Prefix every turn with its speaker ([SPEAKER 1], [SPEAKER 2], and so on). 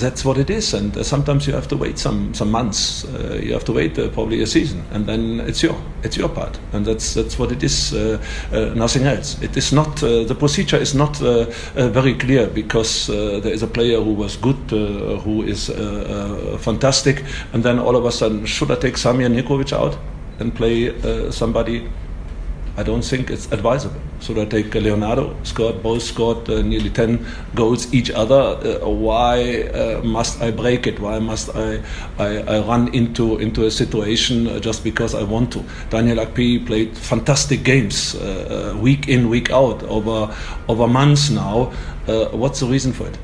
[SPEAKER 1] that's what it is. And uh, sometimes you have to wait some some months. Uh, you have to wait uh, probably a season, and then it's your it's your part, and that's that's what it is. Uh, uh, nothing else. It is not uh, the procedure is not very clear because there is a player who was good, who is fantastic, and then all of a sudden, should I take Samir Nurkovic out and play somebody? I don't think it's advisable. So I take Leonardo, scored both scored uh, nearly 10 goals each other. Uh, why uh, must I break it? Why must I, I, I run into into a situation uh, just because I want to? Daniel Akpeyi played fantastic games uh, uh, week in week out over over months now. what's the reason for it?